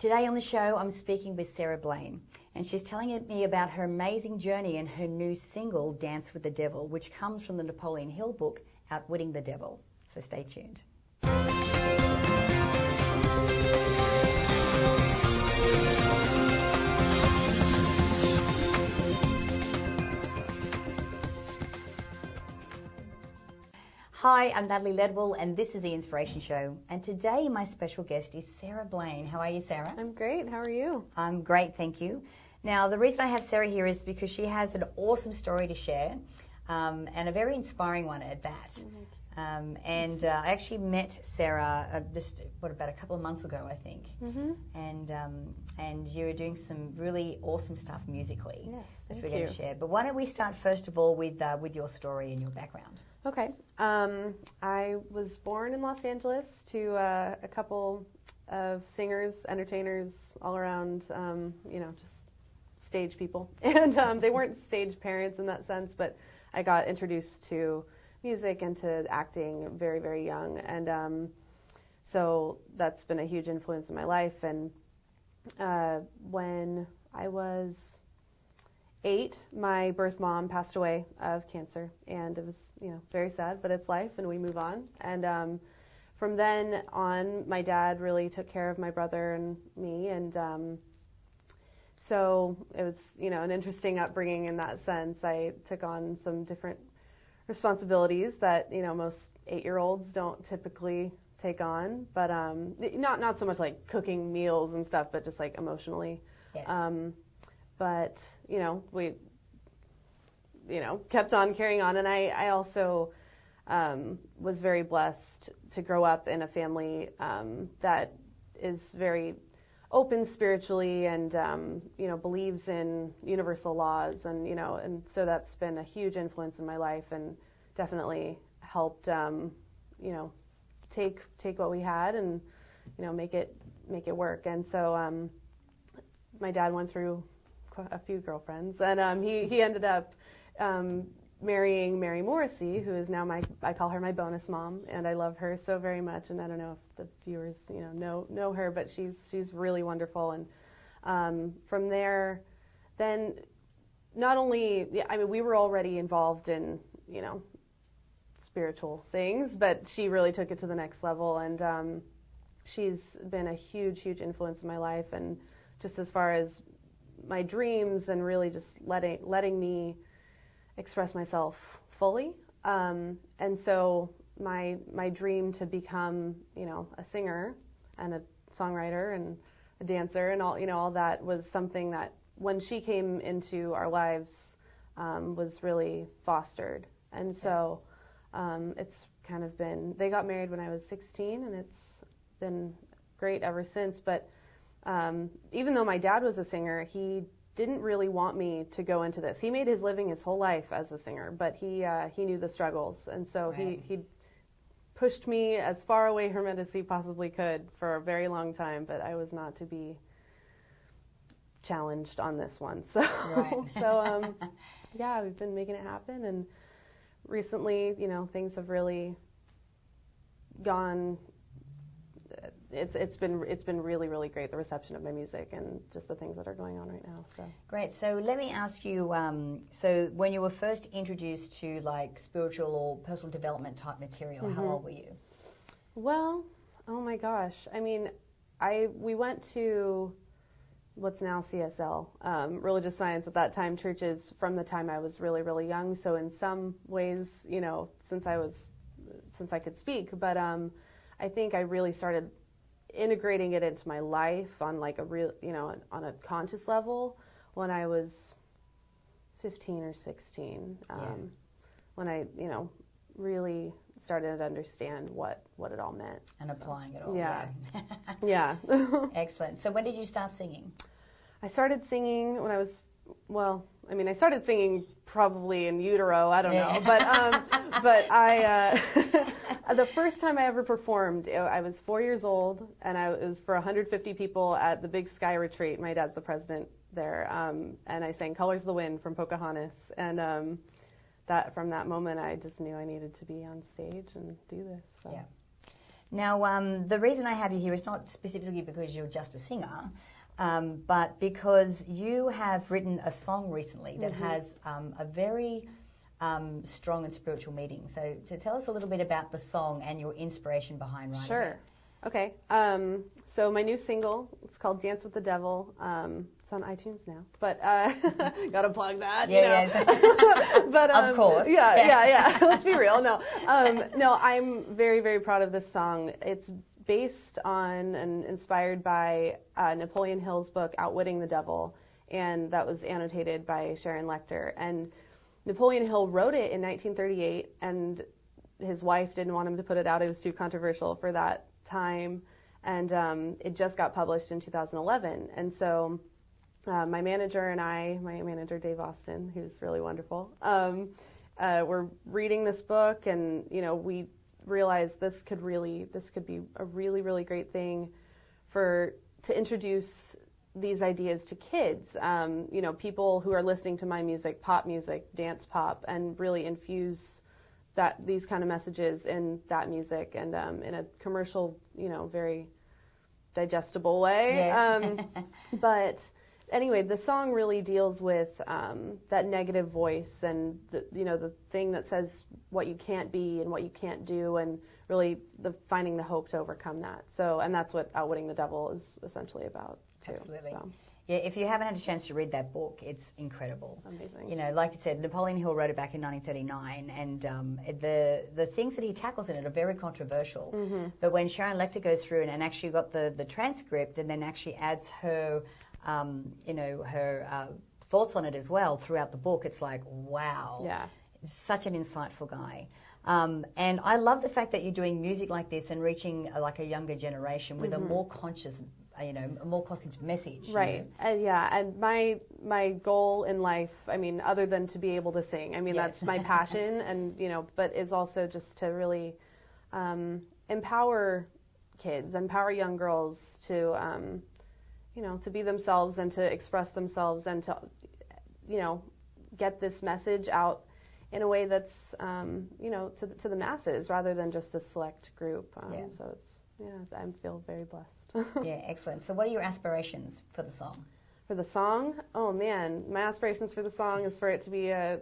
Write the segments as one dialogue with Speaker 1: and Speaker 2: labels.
Speaker 1: Today on the show, I'm speaking with Sarah Blaine, and she's telling me about her amazing journey and her new single, Dance with the Devil, which comes from the Napoleon Hill book, Outwitting the Devil. So stay tuned. Hi, I'm Natalie Ledwell, and this is The Inspiration Show. And today, my special guest is Sarah Blaine. How are you, Sarah?
Speaker 2: I'm great. How are you?
Speaker 1: I'm great, thank you. Now, the reason I have Sarah here is because she has an awesome story to share, um, and a very inspiring one at that. Um, and uh, I actually met Sarah uh, just what about a couple of months ago, I think. Mm-hmm. And um, and you were doing some really awesome stuff musically.
Speaker 2: Yes, thank
Speaker 1: we're going to share. But why don't we start first of all with uh, with your story and your background?
Speaker 2: Okay. Um, I was born in Los Angeles to uh, a couple of singers, entertainers, all around, um, you know, just stage people. And um, they weren't stage parents in that sense, but I got introduced to music and to acting very, very young. And um, so that's been a huge influence in my life. And uh, when I was eight, my birth mom passed away of cancer, and it was you know very sad, but it's life, and we move on. And um, from then on, my dad really took care of my brother and me, and um, so it was you know an interesting upbringing in that sense. I took on some different responsibilities that you know most eight-year-olds don't typically take on, but um, not not so much like cooking meals and stuff, but just like emotionally.
Speaker 1: Yes.
Speaker 2: Um, but you know we you know kept on carrying on and i, I also um, was very blessed to grow up in a family um, that is very open spiritually and um, you know believes in universal laws and you know and so that's been a huge influence in my life and definitely helped um, you know take take what we had and you know make it make it work. And so um, my dad went through a few girlfriends, and um, he he ended up um, marrying Mary Morrissey, who is now my I call her my bonus mom, and I love her so very much. And I don't know if the viewers you know know know her, but she's she's really wonderful. And um, from there, then not only I mean we were already involved in you know spiritual things, but she really took it to the next level, and um, she's been a huge huge influence in my life and just as far as my dreams and really just letting letting me express myself fully. Um, and so my my dream to become you know a singer and a songwriter and a dancer and all you know all that was something that when she came into our lives um, was really fostered. And so um, it's kind of been they got married when I was 16 and it's been great ever since. But um, even though my dad was a singer, he didn't really want me to go into this. He made his living his whole life as a singer, but he uh, he knew the struggles, and so
Speaker 1: Right.
Speaker 2: he he pushed me as far away from it as he possibly could for a very long time. But I was not to be challenged on this one. So
Speaker 1: Right.
Speaker 2: so um, yeah, we've been making it happen, and recently, you know, things have really gone it's it's been it's been really really great the reception of my music and just the things that are going on right now. So
Speaker 1: Great. So let me ask you. Um, so when you were first introduced to like spiritual or personal development type material, how
Speaker 2: Mm-hmm.
Speaker 1: old were you?
Speaker 2: well, oh my gosh, I mean, I we went to what's now CSL, um, religious science at that time, churches from the time I was really really young. So in some ways, you know, since I was since I could speak, but um, I think I really started integrating it into my life on like a real you know on a conscious level when I was 15 or 16 um,
Speaker 1: Yeah.
Speaker 2: when I you know really started to understand what what it all meant
Speaker 1: And
Speaker 2: So,
Speaker 1: applying it all.
Speaker 2: yeah.
Speaker 1: yeah.
Speaker 2: yeah
Speaker 1: Excellent. So when did you start singing?
Speaker 2: I started singing when I was well I mean I started singing probably in utero I don't
Speaker 1: Yeah.
Speaker 2: know but um, but I uh, the first time I ever performed I was four years old and I it was for 150 people at the Big Sky Retreat my dad's the president there um, and I sang Colors of the Wind from Pocahontas and um, that from that moment I just knew I needed to be on stage and do this so.
Speaker 1: Yeah. Now, um, the reason I have you here is not specifically because you're just a singer, um, but because you have written a song recently that
Speaker 2: Mm-hmm.
Speaker 1: has um, a very um, strong and spiritual meaning. So, to tell us a little bit about the song and your inspiration behind writing
Speaker 2: Sure.
Speaker 1: it.
Speaker 2: Okay. Um, so my new single, it's called "Dance with the Devil." Um, it's on iTunes now, but uh, gotta plug that. you
Speaker 1: Yeah,
Speaker 2: know.
Speaker 1: yeah.
Speaker 2: but
Speaker 1: Of
Speaker 2: um,
Speaker 1: course.
Speaker 2: yeah,
Speaker 1: Yeah.
Speaker 2: yeah, yeah. Let's be real. No, um, no. I'm very, very proud of this song. It's based on and inspired by uh, Napoleon Hill's book "Outwitting the Devil," and that was annotated by Sharon Lechter. And Napoleon Hill wrote it in 1938, and his wife didn't want him to put it out. It was too controversial for that time, and um, it just got published in 2011. And so uh, my manager and I, my manager Dave Austin, who's really wonderful, um, uh, we're reading this book, and you know we realized this could really, this could be a really, really great thing for to introduce these ideas to kids. Um, you know, people who are listening to my music, pop music, dance pop, and really infuse that these kind of messages in that music and um, in a commercial, you know, very digestible way.
Speaker 1: Yes.
Speaker 2: Um, but anyway, the song really deals with um, that negative voice and the, you know the thing that says what you can't be and what you can't do, and really the finding the hope to overcome that. So, and that's what outwitting the devil is essentially about too.
Speaker 1: Absolutely.
Speaker 2: So
Speaker 1: Yeah, if you haven't had a chance to read that book, it's incredible.
Speaker 2: amazing.
Speaker 1: You know, like you said, Napoleon Hill wrote it back in 1939, and um, the the things that he tackles in it are very controversial.
Speaker 2: Mm-hmm.
Speaker 1: But when Sharon Lechter goes through and, and actually got the, the transcript, and then actually adds her, um, you know, her uh, thoughts on it as well throughout the book, it's like wow,
Speaker 2: Yeah.
Speaker 1: such an insightful guy. Um, and I love the fact that you're doing music like this and reaching uh, like a younger generation with a more conscious, uh, you know, a more conscious message. you
Speaker 2: Mm-hmm. Right.
Speaker 1: know.
Speaker 2: And yeah, and my my goal in life, I mean, other than to be able to sing, I mean,
Speaker 1: Yes.
Speaker 2: that's my passion, and you know, but is also just to really um, empower kids, empower young girls to, um, you know, to be themselves and to express themselves and to, you know, get this message out in a way that's, um, you know, to the, to the masses rather than just a select group. Um,
Speaker 1: Yeah.
Speaker 2: So it's yeah, I feel very blessed.
Speaker 1: yeah, excellent. So, what are your aspirations for the song?
Speaker 2: For the song, oh man, my aspirations for the song is for it to be a,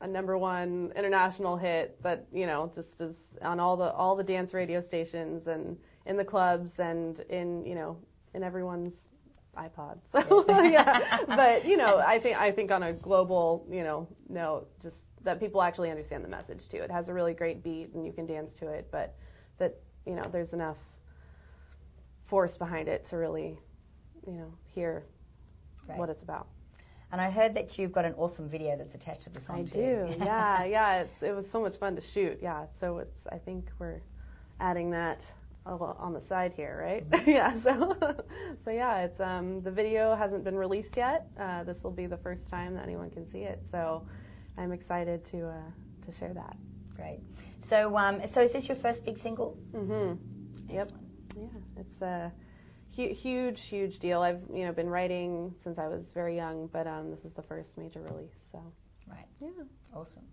Speaker 2: a number one international hit that you know just is on all the all the dance radio stations and in the clubs and in you know in everyone's iPod. So yeah, but you know I think I think on a global you know note, just that people actually understand the message too. It has a really great beat and you can dance to it, but that you know there's enough force behind it to really you know hear
Speaker 1: Right.
Speaker 2: what it's about.
Speaker 1: And I heard that you've got an awesome video that's attached to the song too.
Speaker 2: I
Speaker 1: too.
Speaker 2: do. yeah, yeah. It's it was so much fun to shoot. Yeah. So it's I think we're adding that on the side here, right?
Speaker 1: Mm-hmm.
Speaker 2: yeah. So so yeah, it's um the video hasn't been released yet. Uh, this will be the first time that anyone can see it. So I'm excited to uh, to share that.
Speaker 1: Great. So, um, so is this your first big single?
Speaker 2: Mm-hmm. Yep. Yeah. It's a hu- huge, huge deal. I've you know been writing since I was very young, but um, this is the first major release. So
Speaker 1: Right.
Speaker 2: yeah.
Speaker 1: Awesome.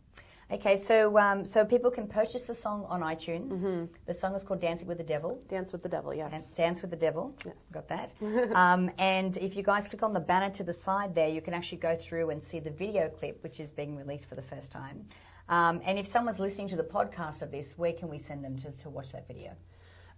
Speaker 1: Okay, so um, so people can purchase the song on iTunes.
Speaker 2: Mm-hmm.
Speaker 1: The song is called "Dancing with the Devil."
Speaker 2: Dance with the devil. Yes.
Speaker 1: Dance with the Devil.
Speaker 2: Yes.
Speaker 1: Got that. um, and if you guys click on the banner to the side there, you can actually go through and see the video clip, which is being released for the first time. Um, and if someone's listening to the podcast of this, where can we send them to, to watch that video?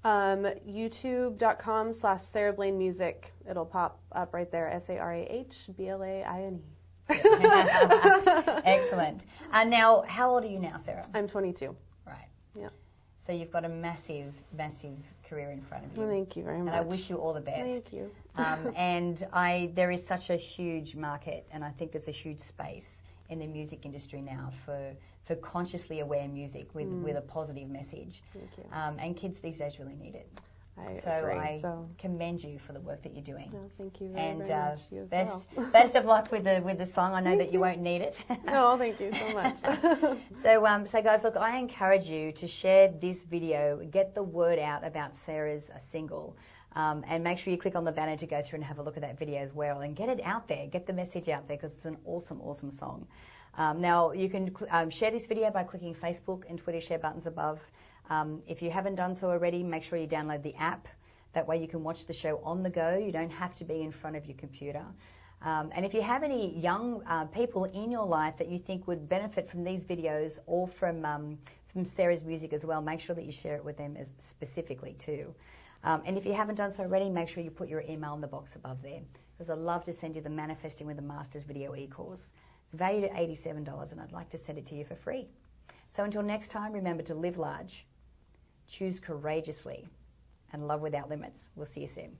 Speaker 2: Um, YouTube.com slash Sarah Blaine Music. It'll pop up right there. S A R A H B L A I N E.
Speaker 1: Excellent. And now, how old are you now, Sarah?
Speaker 2: I'm 22.
Speaker 1: Right.
Speaker 2: Yeah.
Speaker 1: So you've got a massive, massive career in front of you.
Speaker 2: Well, thank you very much.
Speaker 1: and I wish you all the best.
Speaker 2: Thank you.
Speaker 1: um, and I, there is such a huge market, and I think there's a huge space in the music industry now for, for consciously aware music with, with a positive message.
Speaker 2: Thank you.
Speaker 1: Um, and kids these days really need it.
Speaker 2: I
Speaker 1: so
Speaker 2: agree.
Speaker 1: I
Speaker 2: so,
Speaker 1: commend you for the work that you're doing.
Speaker 2: no, thank you very,
Speaker 1: and
Speaker 2: very
Speaker 1: uh,
Speaker 2: much. You
Speaker 1: best,
Speaker 2: well.
Speaker 1: best of luck with the with the song. I know that you won't need it.
Speaker 2: no, thank you so much.
Speaker 1: So, um, so guys, look, I encourage you to share this video, get the word out about Sarah's uh, single, um, and make sure you click on the banner to go through and have a look at that video as well, and get it out there, get the message out there because it's an awesome, awesome song. Um, now, you can cl- um, share this video by clicking Facebook and Twitter share buttons above. Um, if you haven't done so already, make sure you download the app. That way you can watch the show on the go. You don't have to be in front of your computer. Um, and if you have any young uh, people in your life that you think would benefit from these videos or from, um, from Sarah's music as well, make sure that you share it with them as specifically too. Um, and if you haven't done so already, make sure you put your email in the box above there because I'd love to send you the Manifesting with the Masters video e-course. It's valued at $87 and I'd like to send it to you for free. So until next time, remember to live large, choose courageously, and love without limits. We'll see you soon.